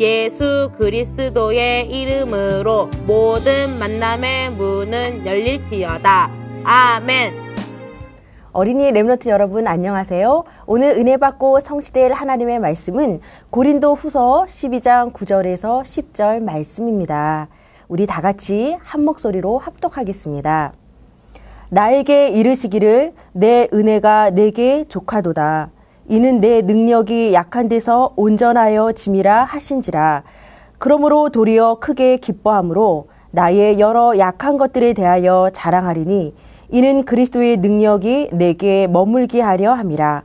예수 그리스도의 이름으로 모든 만남의 문은 열릴지어다. 아멘. 어린이 렘너트 여러분 안녕하세요. 오늘 은혜 받고 성취될 하나님의 말씀은 고린도 후서 12장 9절에서 10절 말씀입니다. 우리 다 같이 한 목소리로 합독하겠습니다. 나에게 이르시기를 내 은혜가 내게 족하도다. 이는 내 능력이 약한 데서 온전하여 짐이라 하신지라. 그러므로 도리어 크게 기뻐함으로 나의 여러 약한 것들에 대하여 자랑하리니 이는 그리스도의 능력이 내게 머물게 하려 함이라.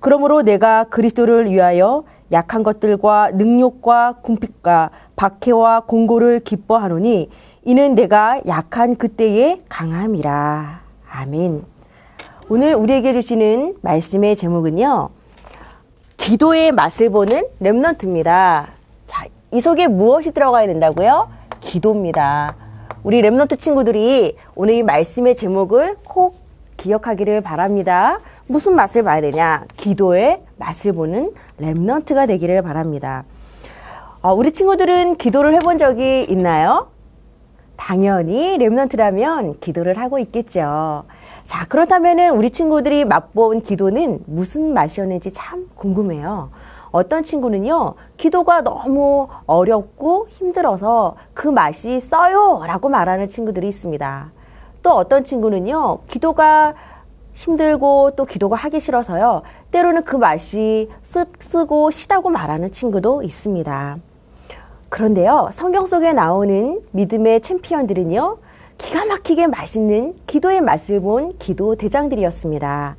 그러므로 내가 그리스도를 위하여 약한 것들과 능욕과 궁핍과 박해와 공고를 기뻐하노니 이는 내가 약한 그때에 강함이라. 아멘. 오늘 우리에게 주시는 말씀의 제목은요. 기도의 맛을 보는 remnant입니다. 자, 이 속에 무엇이 들어가야 된다고요? 기도입니다. 우리 remnant 친구들이 오늘 이 말씀의 제목을 꼭 기억하기를 바랍니다. 무슨 맛을 봐야 되냐? 기도의 맛을 보는 remnant가 되기를 바랍니다. 어, 우리 친구들은 기도를 해본 적이 있나요? 당연히 랩넌트라면 기도를 하고 있겠죠. 자, 그렇다면은 우리 친구들이 맛본 기도는 무슨 맛이었는지 참 궁금해요. 어떤 친구는요, 기도가 너무 어렵고 힘들어서 그 맛이 써요! 라고 말하는 친구들이 있습니다. 또 어떤 친구는요, 기도가 힘들고 또 기도가 하기 싫어서요, 때로는 그 맛이 쓰, 쓰고 시다고 말하는 친구도 있습니다. 그런데요, 성경 속에 나오는 믿음의 챔피언들은요, 기가 막히게 맛있는 기도의 맛을 본 기도 대장들이었습니다.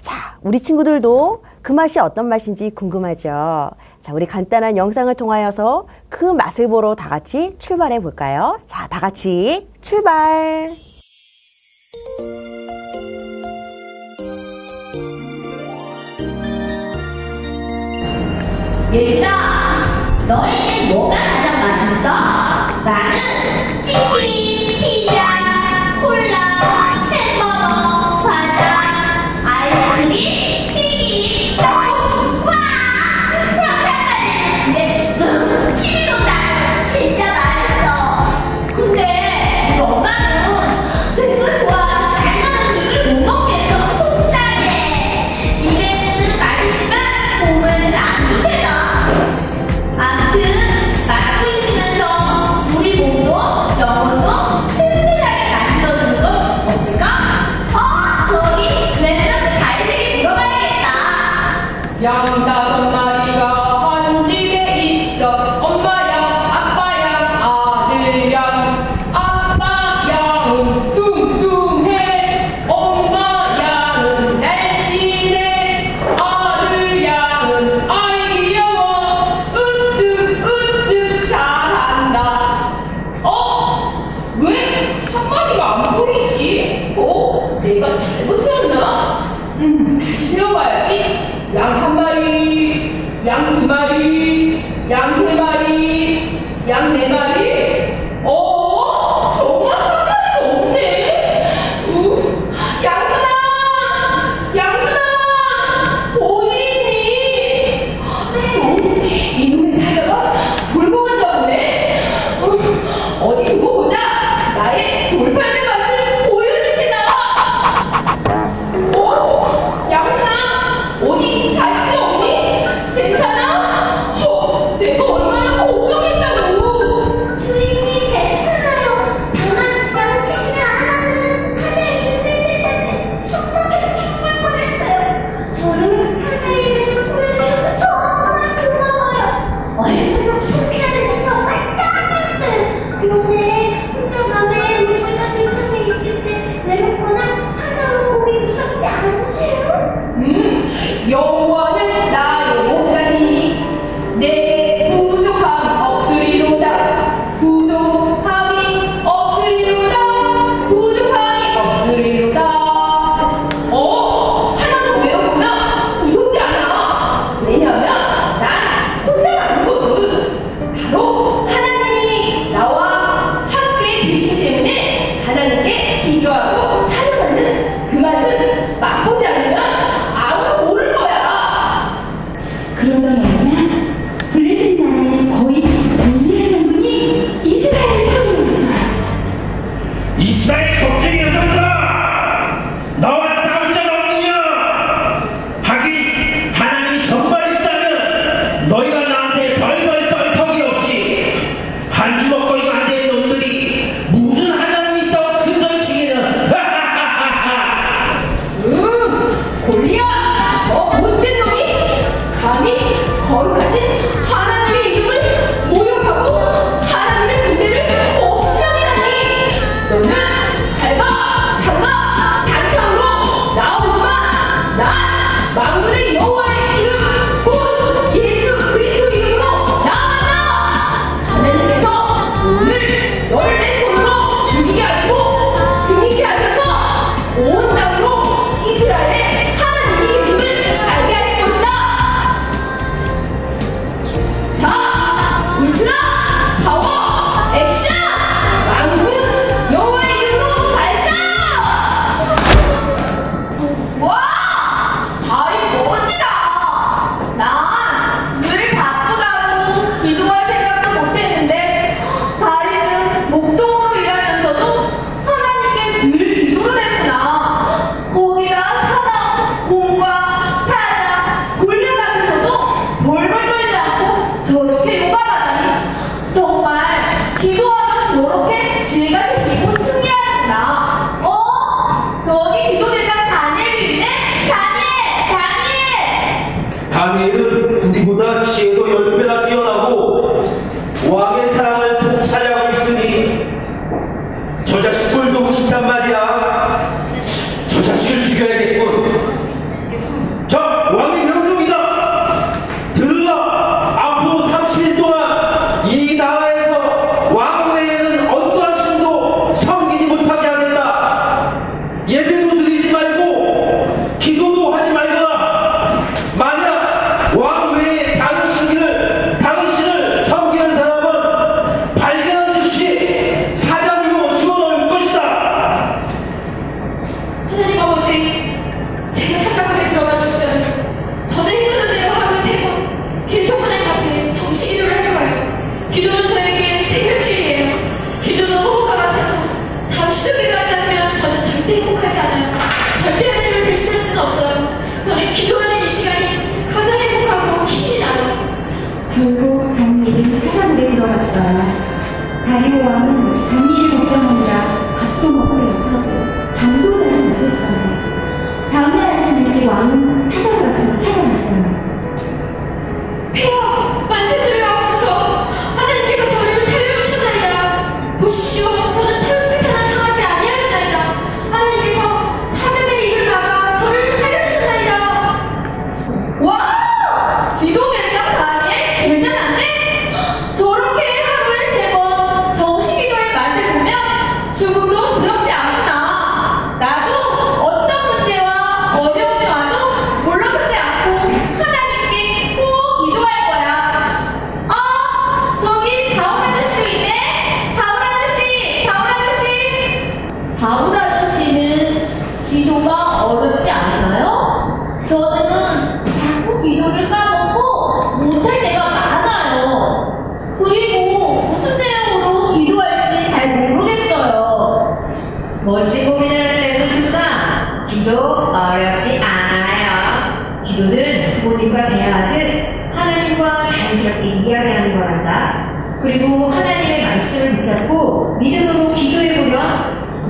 자, 우리 친구들도 그 맛이 어떤 맛인지 궁금하죠? 자, 우리 간단한 영상을 통하여서 그 맛을 보러 다 같이 출발해 볼까요? 자, 다 같이 출발! 얘들아, 너희는 뭐가 가장 맛있어? 나는 치킨,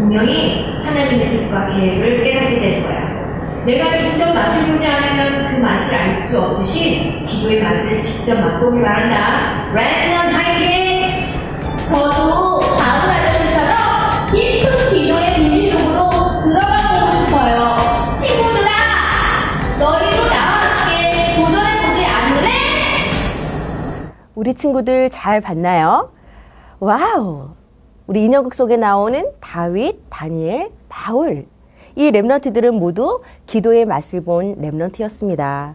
분명히 하나님의 뜻과 계획을 깨닫게 될 거야. 내가 직접 맛을 보지 않으면 그 맛을 알 수 없듯이 기도의 맛을 직접 맛보길 바란다. 랩런 화이팅! 저도 다음 아저씨처럼 깊은 기도의 비밀 속으로 들어가 보고 싶어요. 친구들아, 너희도 나와 함께 도전해보지 않을래? 우리 친구들 잘 봤나요? wow! 우리 인형극 속에 나오는 다윗, 다니엘, 바울. 이 remnant들은 모두 기도의 맛을 본 remnant였습니다.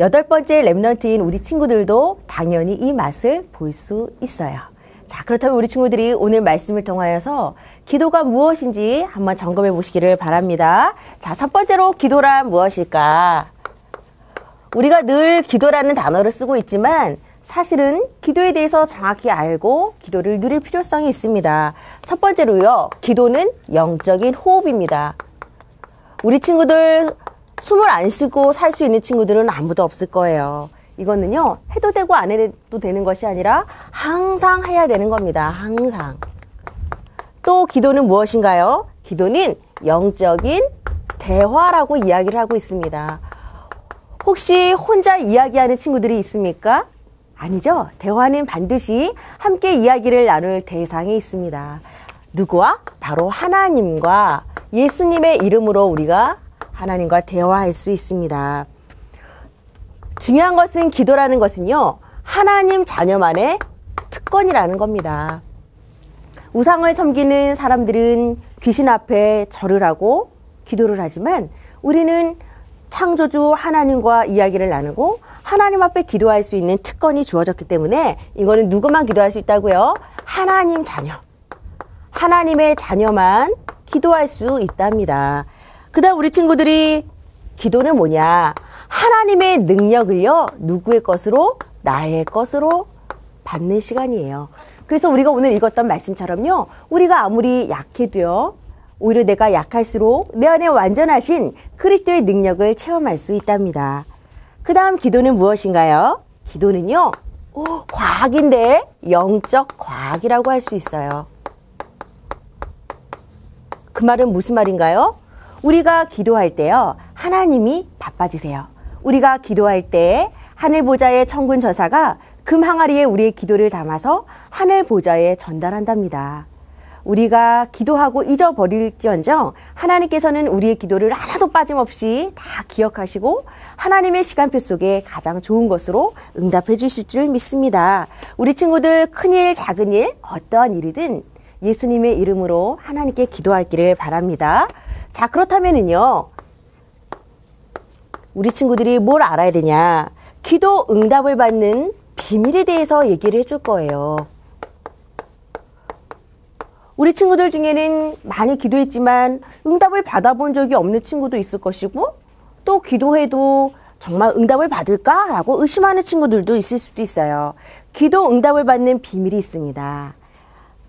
여덟 번째 remnant인 우리 친구들도 당연히 이 맛을 볼 수 있어요. 자, 그렇다면 우리 친구들이 오늘 말씀을 통하여서 기도가 무엇인지 한번 점검해 보시기를 바랍니다. 자, 첫 번째로 기도란 무엇일까? 우리가 늘 기도라는 단어를 쓰고 있지만 사실은 기도에 대해서 정확히 알고 기도를 누릴 필요성이 있습니다. 첫 번째로요, 기도는 영적인 호흡입니다. 우리 친구들 숨을 안 쉬고 살 수 있는 친구들은 아무도 없을 거예요. 이거는요, 해도 되고 안 해도 되는 것이 아니라 항상 해야 되는 겁니다. 항상. 또 기도는 무엇인가요? 기도는 영적인 대화라고 이야기를 하고 있습니다. 혹시 혼자 이야기하는 친구들이 있습니까? 아니죠. 대화는 반드시 함께 이야기를 나눌 대상이 있습니다. 누구와? 바로 하나님과 예수님의 이름으로 우리가 하나님과 대화할 수 있습니다. 중요한 것은 기도라는 것은요, 하나님 자녀만의 특권이라는 겁니다. 우상을 섬기는 사람들은 귀신 앞에 절을 하고 기도를 하지만 우리는 창조주 하나님과 이야기를 나누고 하나님 앞에 기도할 수 있는 특권이 주어졌기 때문에 이거는 누구만 기도할 수 있다고요? 하나님 자녀. 하나님의 자녀만 기도할 수 있답니다. 그 다음 우리 친구들이 기도는 뭐냐? 하나님의 능력을요, 누구의 것으로? 나의 것으로 받는 시간이에요. 그래서 우리가 오늘 읽었던 말씀처럼요, 우리가 아무리 약해도요, 오히려 내가 약할수록 내 안에 완전하신 그리스도의 능력을 체험할 수 있답니다. 그 다음 기도는 무엇인가요? 기도는요, 오, 과학인데 영적 과학이라고 할 수 있어요. 그 말은 무슨 말인가요? 우리가 기도할 때요, 하나님이 바빠지세요. 우리가 기도할 때 하늘 보좌의 천군 저사가 금 항아리에 우리의 기도를 담아서 하늘 보좌에 전달한답니다. 우리가 기도하고 잊어버릴지언정 하나님께서는 우리의 기도를 하나도 빠짐없이 다 기억하시고 하나님의 시간표 속에 가장 좋은 것으로 응답해 주실 줄 믿습니다. 우리 친구들 큰일 작은 일 어떠한 일이든 예수님의 이름으로 하나님께 기도하기를 바랍니다. 자 그렇다면은요 우리 친구들이 뭘 알아야 되냐 기도 응답을 받는 비밀에 대해서 얘기를 해줄 거예요. 우리 친구들 중에는 많이 기도했지만 응답을 받아본 적이 없는 친구도 있을 것이고 또 기도해도 정말 응답을 받을까라고 의심하는 친구들도 있을 수도 있어요. 기도 응답을 받는 비밀이 있습니다.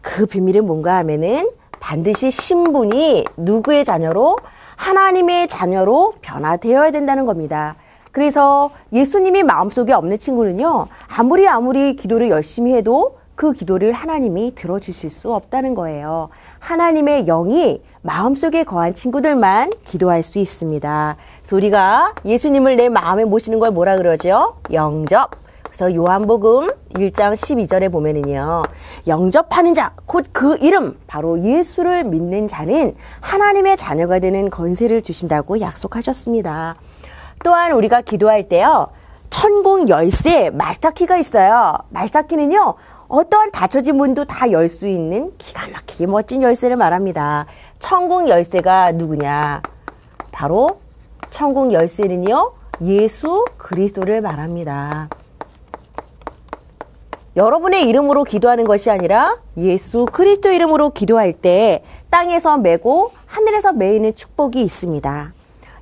그 비밀은 뭔가 하면은 반드시 신분이 누구의 자녀로 하나님의 자녀로 변화되어야 된다는 겁니다. 그래서 예수님이 마음속에 없는 친구는요, 아무리 아무리 기도를 열심히 해도 그 기도를 하나님이 들어주실 수 없다는 거예요. 하나님의 영이 마음속에 거한 친구들만 기도할 수 있습니다. 그래서 우리가 예수님을 내 마음에 모시는 걸 뭐라 그러죠? 영접. 그래서 요한복음 1장 12절에 보면은요. 영접하는 자, 곧 그 이름, 바로 예수를 믿는 자는 하나님의 자녀가 되는 건세를 주신다고 약속하셨습니다. 또한 우리가 기도할 때요. 천국 열쇠 마스터키가 있어요. 마스터키는요. 어떠한 닫혀진 문도 다 열 수 있는 기가 막히게 멋진 열쇠를 말합니다. 천국 열쇠가 누구냐? 바로 천국 열쇠는요. 예수 그리스도를 말합니다. 여러분의 이름으로 기도하는 것이 아니라 예수 그리스도 이름으로 기도할 때 땅에서 메고 하늘에서 메이는 축복이 있습니다.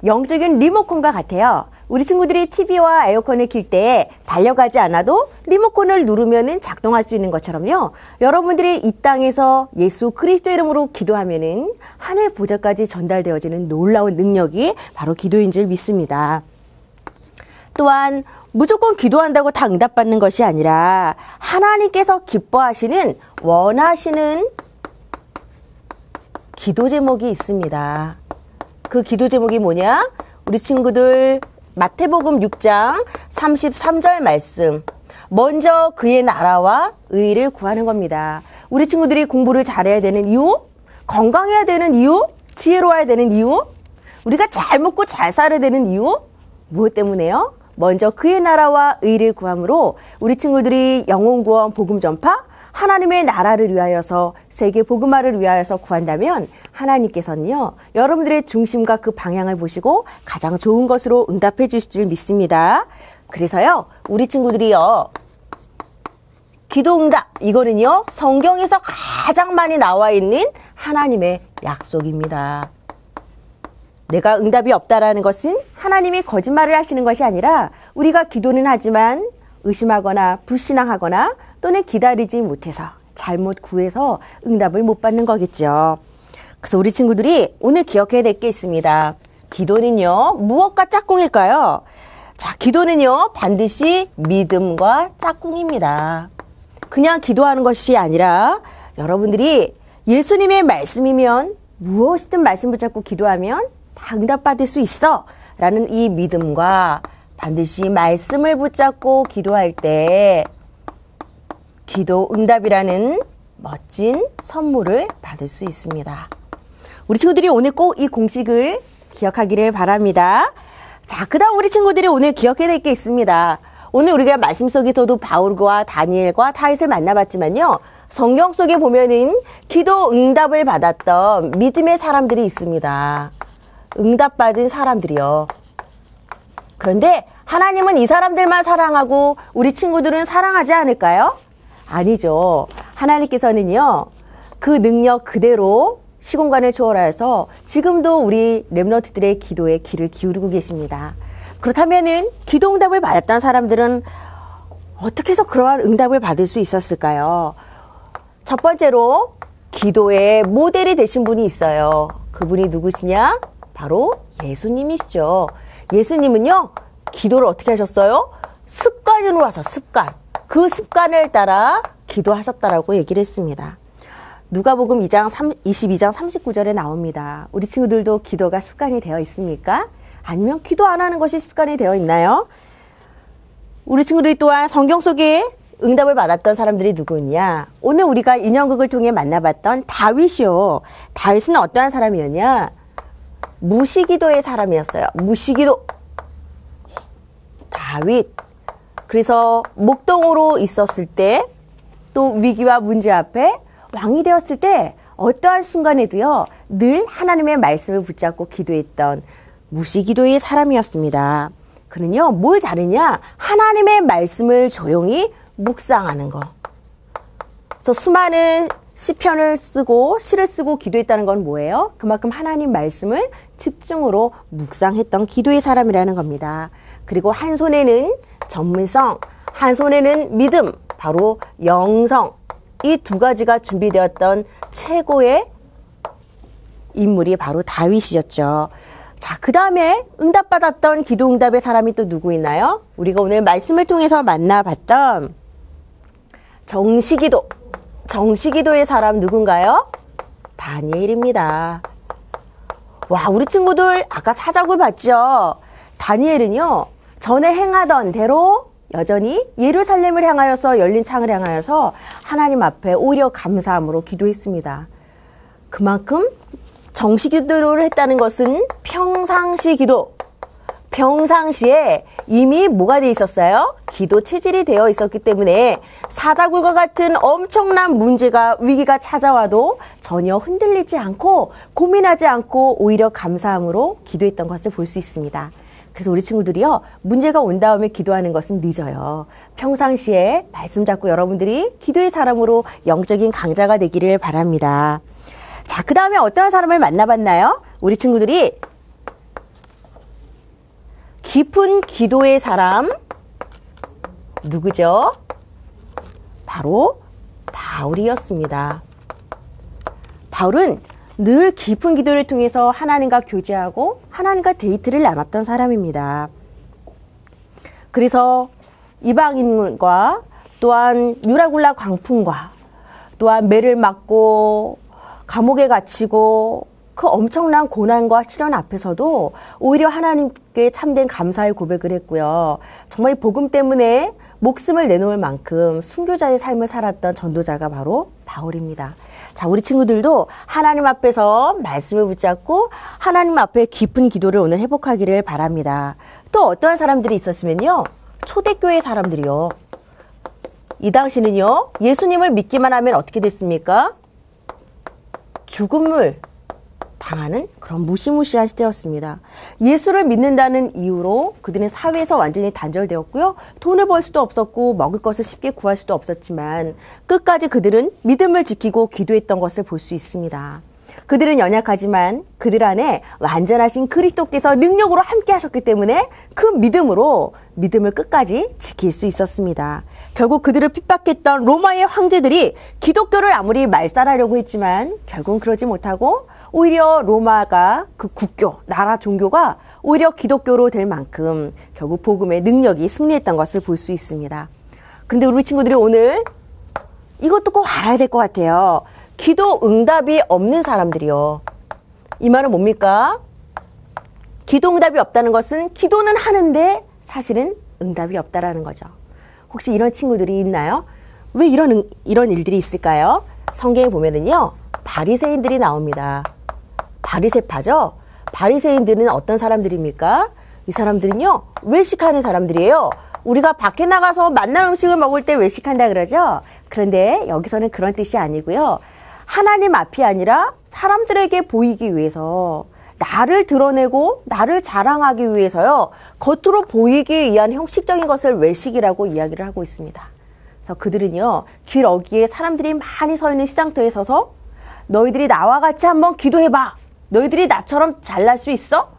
영적인 리모컨과 같아요. 우리 친구들이 TV와 에어컨을 킬 때 달려가지 않아도 리모컨을 누르면 작동할 수 있는 것처럼요. 여러분들이 이 땅에서 예수 그리스도 이름으로 기도하면은 하늘 보좌까지 전달되어지는 놀라운 능력이 바로 기도인 줄 믿습니다. 또한 무조건 기도한다고 다 응답받는 것이 아니라 하나님께서 기뻐하시는 원하시는 기도 제목이 있습니다. 그 기도 제목이 뭐냐? 우리 친구들 마태복음 6장 33절 말씀. 먼저 그의 나라와 의를 구하는 겁니다. 우리 친구들이 공부를 잘해야 되는 이유? 건강해야 되는 이유? 지혜로워야 되는 이유? 우리가 잘 먹고 잘 살아야 되는 이유? 무엇 때문에요? 먼저 그의 나라와 의를 구함으로 우리 친구들이 영혼 구원 복음 전파 하나님의 나라를 위하여서 세계 복음화를 위하여서 구한다면 하나님께서는요 여러분들의 중심과 그 방향을 보시고 가장 좋은 것으로 응답해 주실 줄 믿습니다. 그래서요 우리 친구들이요 기도응답 이거는요 성경에서 가장 많이 나와 있는 하나님의 약속입니다. 내가 응답이 없다라는 것은 하나님이 거짓말을 하시는 것이 아니라 우리가 기도는 하지만 의심하거나 불신앙하거나 또는 기다리지 못해서 잘못 구해서 응답을 못 받는 거겠죠. 그래서 우리 친구들이 오늘 기억해야 될 게 있습니다. 기도는요, 무엇과 짝꿍일까요? 자, 기도는요, 반드시 믿음과 짝꿍입니다. 그냥 기도하는 것이 아니라 여러분들이 예수님의 말씀이면 무엇이든 말씀 붙잡고 기도하면 다 응답받을 수 있어. 라는 이 믿음과 반드시 말씀을 붙잡고 기도할 때 기도 응답이라는 멋진 선물을 받을 수 있습니다. 우리 친구들이 오늘 꼭 이 공식을 기억하기를 바랍니다. 자, 그 다음 우리 친구들이 오늘 기억해야 될 게 있습니다. 오늘 우리가 말씀 속에서도 바울과 다니엘과 타잇을 만나봤지만요. 성경 속에 보면은 기도 응답을 받았던 믿음의 사람들이 있습니다. 응답받은 사람들이요. 그런데 하나님은 이 사람들만 사랑하고 우리 친구들은 사랑하지 않을까요? 아니죠. 하나님께서는요, 그 능력 그대로 시공간을 초월하여서 지금도 우리 랩너트들의 기도에 귀를 기울이고 계십니다. 그렇다면은 기도 응답을 받았던 사람들은 어떻게 해서 그러한 응답을 받을 수 있었을까요? 첫 번째로 기도의 모델이 되신 분이 있어요. 그분이 누구시냐? 바로 예수님이시죠. 예수님은요, 기도를 어떻게 하셨어요? 습관으로 와서 습관. 그 습관을 따라 기도하셨다라고 얘기를 했습니다. 누가복음 2장 3, 22장 39절에 나옵니다. 우리 친구들도 기도가 습관이 되어 있습니까? 아니면 기도 안 하는 것이 습관이 되어 있나요? 우리 친구들이 또한 성경 속에 응답을 받았던 사람들이 누구냐? 오늘 우리가 인형극을 통해 만나봤던 다윗이요. 다윗은 어떠한 사람이었냐? 무시기도의 사람이었어요. 무시기도. 다윗. 그래서 목동으로 있었을 때, 또 위기와 문제 앞에 왕이 되었을 때, 어떠한 순간에도요, 늘 하나님의 말씀을 붙잡고 기도했던 무시기도의 사람이었습니다. 그는요, 뭘 잘했냐? 하나님의 말씀을 조용히 묵상하는 거. 그래서 수많은 시편을 쓰고 시를 쓰고 기도했다는 건 뭐예요? 그만큼 하나님 말씀을 집중으로 묵상했던 기도의 사람이라는 겁니다. 그리고 한 손에는 전문성, 한 손에는 믿음, 바로 영성. 이 두 가지가 준비되었던 최고의 인물이 바로 다윗이었죠. 자, 그 다음에 응답받았던 기도 응답의 사람이 또 누구 있나요? 우리가 오늘 말씀을 통해서 만나봤던 정시기도. 정시기도의 사람 누군가요? 다니엘입니다. 와, 우리 친구들 아까 사적을 봤죠? 다니엘은요, 전에 행하던 대로 여전히 예루살렘을 향하여서 열린 창을 향하여서 하나님 앞에 오히려 감사함으로 기도했습니다. 그만큼 정시 기도를 했다는 것은 평상시 기도, 평상시에 이미 뭐가 돼 있었어요? 기도 체질이 되어 있었기 때문에 사자굴과 같은 엄청난 문제가 위기가 찾아와도 전혀 흔들리지 않고 고민하지 않고 오히려 감사함으로 기도했던 것을 볼 수 있습니다. 그래서 우리 친구들이요 문제가 온 다음에 기도하는 것은 늦어요. 평상시에 말씀 잡고 여러분들이 기도의 사람으로 영적인 강자가 되기를 바랍니다. 자, 그 다음에 어떠한 사람을 만나봤나요? 우리 친구들이 깊은 기도의 사람 누구죠? 바로 바울이었습니다. 바울은 늘 깊은 기도를 통해서 하나님과 교제하고 하나님과 데이트를 나눴던 사람입니다. 그래서 이방인과 또한 유라굴라 광풍과 또한 매를 맞고 감옥에 갇히고 그 엄청난 고난과 시련 앞에서도 오히려 하나님께 참된 감사의 고백을 했고요. 정말 복음 때문에 목숨을 내놓을 만큼 순교자의 삶을 살았던 전도자가 바로 바울입니다. 자, 우리 친구들도 하나님 앞에서 말씀을 붙잡고 하나님 앞에 깊은 기도를 오늘 회복하기를 바랍니다. 또 어떠한 사람들이 있었으면요. 초대교회 사람들이요. 이 당시는요. 예수님을 믿기만 하면 어떻게 됐습니까? 죽음을 당하는 그런 무시무시한 시대였습니다. 예수를 믿는다는 이유로 그들은 사회에서 완전히 단절되었고요. 돈을 벌 수도 없었고 먹을 것을 쉽게 구할 수도 없었지만 끝까지 그들은 믿음을 지키고 기도했던 것을 볼 수 있습니다. 그들은 연약하지만 그들 안에 완전하신 그리스도께서 능력으로 함께 하셨기 때문에 그 믿음으로 믿음을 끝까지 지킬 수 있었습니다. 결국 그들을 핍박했던 로마의 황제들이 기독교를 아무리 말살하려고 했지만 결국은 그러지 못하고 오히려 로마가 그 국교, 나라 종교가 오히려 기독교로 될 만큼 결국 복음의 능력이 승리했던 것을 볼 수 있습니다. 근데 우리 친구들이 오늘 이것도 꼭 알아야 될 것 같아요. 기도 응답이 없는 사람들이요. 이 말은 뭡니까? 기도 응답이 없다는 것은 기도는 하는데 사실은 응답이 없다라는 거죠. 혹시 이런 친구들이 있나요? 왜 이런 이런 일들이 있을까요? 성경에 보면은요. 바리새인들이 나옵니다. 바리새파죠. 바리새인들은 어떤 사람들입니까? 이 사람들은요. 외식하는 사람들이에요. 우리가 밖에 나가서 맛난 음식을 먹을 때 외식한다 그러죠. 그런데 여기서는 그런 뜻이 아니고요. 하나님 앞이 아니라 사람들에게 보이기 위해서 나를 드러내고 나를 자랑하기 위해서요. 겉으로 보이기 위한 형식적인 것을 외식이라고 이야기를 하고 있습니다. 그래서 그들은요. 길 어귀에 사람들이 많이 서 있는 시장터에 서서 너희들이 나와 같이 한번 기도해 봐. 너희들이 나처럼 잘날 수 있어?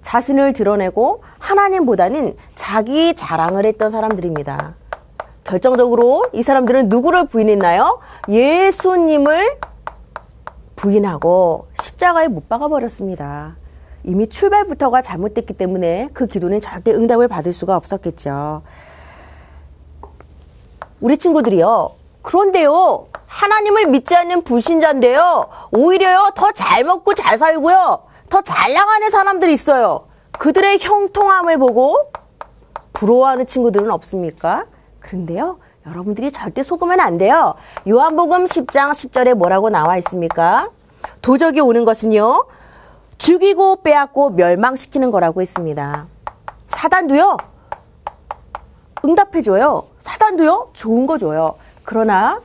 자신을 드러내고 하나님보다는 자기 자랑을 했던 사람들입니다. 결정적으로 이 사람들은 누구를 부인했나요? 예수님을 부인하고 십자가에 못 박아 버렸습니다. 이미 출발부터가 잘못됐기 때문에 그 기도는 절대 응답을 받을 수가 없었겠죠. 우리 친구들이요. 그런데요. 하나님을 믿지 않는 불신자인데요. 오히려요. 더 잘 먹고 잘 살고요. 더 잘 나가는 사람들이 있어요. 그들의 형통함을 보고 부러워하는 친구들은 없습니까? 그런데요. 여러분들이 절대 속으면 안 돼요. 요한복음 10장 10절에 뭐라고 나와 있습니까? 도적이 오는 것은요. 죽이고 빼앗고 멸망시키는 거라고 했습니다. 사단도요. 응답해줘요. 사단도요. 좋은 거 줘요. 그러나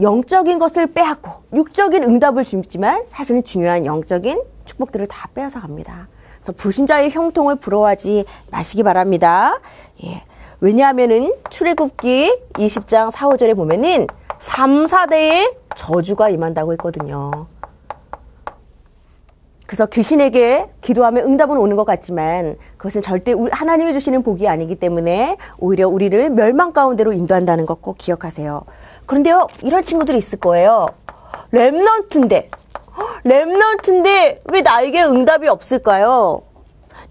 영적인 것을 빼앗고 육적인 응답을 주지만 사실은 중요한 영적인 축복들을 다 빼앗아 갑니다. 그래서 불신자의 형통을 부러워하지 마시기 바랍니다. 예. 왜냐하면은 출애굽기 20장 4, 5절에 보면은 3, 4대의 저주가 임한다고 했거든요. 그래서 귀신에게 기도하면 응답은 오는 것 같지만 그것은 절대 하나님이 주시는 복이 아니기 때문에 오히려 우리를 멸망 가운데로 인도한다는 것 꼭 기억하세요. 그런데요, 이런 친구들이 있을 거예요. 랩넌트인데, 랩넌트인데 왜 나에게 응답이 없을까요?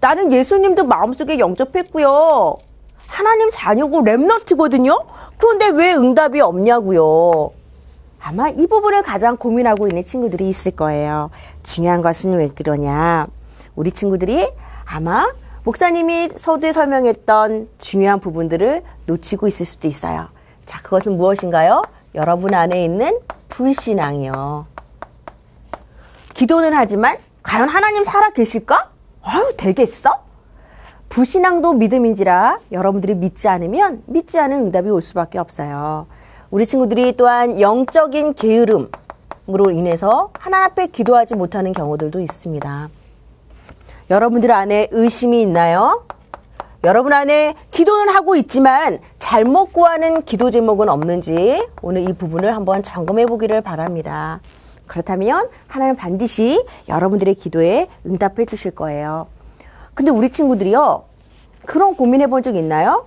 나는 예수님도 마음속에 영접했고요. 하나님 자녀고 랩넌트거든요. 그런데 왜 응답이 없냐고요. 아마 이 부분을 가장 고민하고 있는 친구들이 있을 거예요. 중요한 것은 왜 그러냐. 우리 친구들이 아마 목사님이 서두에 설명했던 중요한 부분들을 놓치고 있을 수도 있어요. 자, 그것은 무엇인가요? 여러분 안에 있는 불신앙이요. 기도는 하지만 과연 하나님 살아 계실까? 아유, 되겠어? 불신앙도 믿음인지라 여러분들이 믿지 않으면 믿지 않은 응답이 올 수밖에 없어요. 우리 친구들이 또한 영적인 게으름으로 인해서 하나님 앞에 기도하지 못하는 경우들도 있습니다. 여러분들 안에 의심이 있나요? 여러분 안에 기도는 하고 있지만 잘못 구하는 기도 제목은 없는지 오늘 이 부분을 한번 점검해 보기를 바랍니다. 그렇다면 하나님 반드시 여러분들의 기도에 응답해 주실 거예요. 근데 우리 친구들이요. 그런 고민해 본 적 있나요?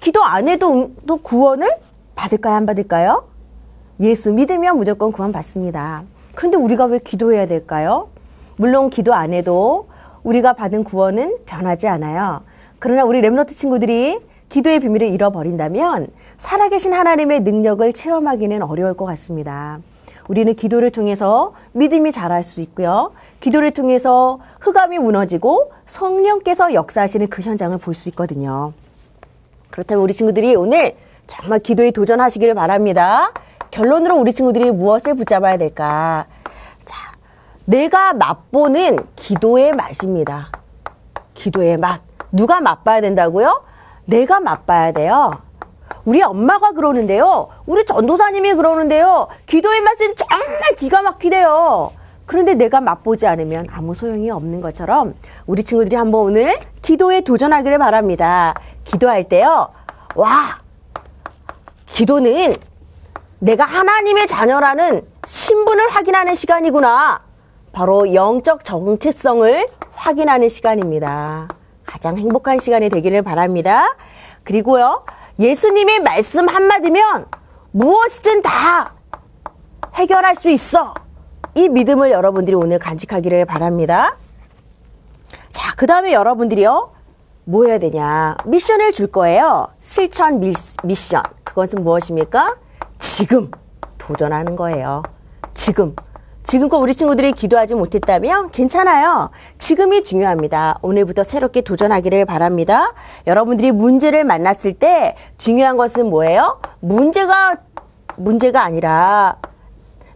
기도 안 해도 또 구원을 받을까요? 안 받을까요? 예수 믿으면 무조건 구원 받습니다. 그런데 우리가 왜 기도해야 될까요? 물론 기도 안 해도 우리가 받은 구원은 변하지 않아요. 그러나 우리 랩너트 친구들이 기도의 비밀을 잃어버린다면 살아계신 하나님의 능력을 체험하기는 어려울 것 같습니다. 우리는 기도를 통해서 믿음이 자랄 수 있고요. 기도를 통해서 흑암이 무너지고 성령께서 역사하시는 그 현장을 볼 수 있거든요. 그렇다면 우리 친구들이 오늘 정말 기도에 도전하시기를 바랍니다. 결론으로 우리 친구들이 무엇을 붙잡아야 될까? 자, 내가 맛보는 기도의 맛입니다. 기도의 맛. 누가 맛봐야 된다고요? 내가 맛봐야 돼요. 우리 엄마가 그러는데요. 우리 전도사님이 그러는데요. 기도의 맛은 정말 기가 막히대요. 그런데 내가 맛보지 않으면 아무 소용이 없는 것처럼 우리 친구들이 한번 오늘 기도에 도전하기를 바랍니다. 기도할 때요. 와! 기도는 내가 하나님의 자녀라는 신분을 확인하는 시간이구나. 바로 영적 정체성을 확인하는 시간입니다. 가장 행복한 시간이 되기를 바랍니다. 그리고요, 예수님의 말씀 한마디면 무엇이든 다 해결할 수 있어. 이 믿음을 여러분들이 오늘 간직하기를 바랍니다. 자, 그 다음에 여러분들이요, 뭐 해야 되냐. 미션을 줄 거예요. 실천 미션. 그것은 무엇입니까? 지금 도전하는 거예요. 지금. 지금껏 우리 친구들이 기도하지 못했다면 괜찮아요. 지금이 중요합니다. 오늘부터 새롭게 도전하기를 바랍니다. 여러분들이 문제를 만났을 때 중요한 것은 뭐예요? 문제가 문제가 아니라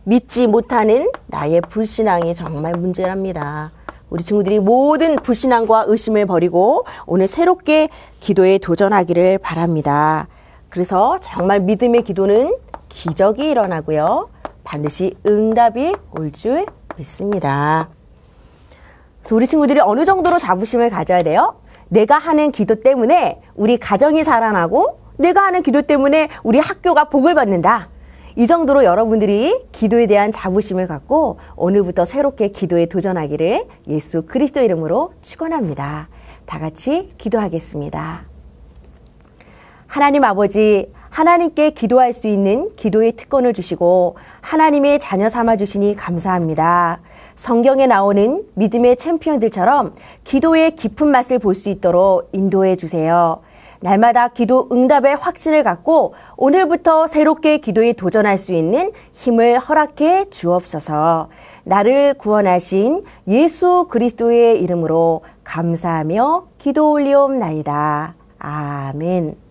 믿지 못하는 나의 불신앙이 정말 문제랍니다. 우리 친구들이 모든 불신앙과 의심을 버리고 오늘 새롭게 기도에 도전하기를 바랍니다. 그래서 정말 믿음의 기도는 기적이 일어나고요. 반드시 응답이 올 줄 믿습니다. 그래서 우리 친구들이 어느 정도로 자부심을 가져야 돼요? 내가 하는 기도 때문에 우리 가정이 살아나고 내가 하는 기도 때문에 우리 학교가 복을 받는다. 이 정도로 여러분들이 기도에 대한 자부심을 갖고 오늘부터 새롭게 기도에 도전하기를 예수 그리스도 이름으로 축원합니다. 다 같이 기도하겠습니다. 하나님 아버지, 하나님께 기도할 수 있는 기도의 특권을 주시고 하나님의 자녀 삼아 주시니 감사합니다. 성경에 나오는 믿음의 챔피언들처럼 기도의 깊은 맛을 볼 수 있도록 인도해 주세요. 날마다 기도 응답의 확신을 갖고 오늘부터 새롭게 기도에 도전할 수 있는 힘을 허락해 주옵소서. 나를 구원하신 예수 그리스도의 이름으로 감사하며 기도 올리옵나이다. 아멘.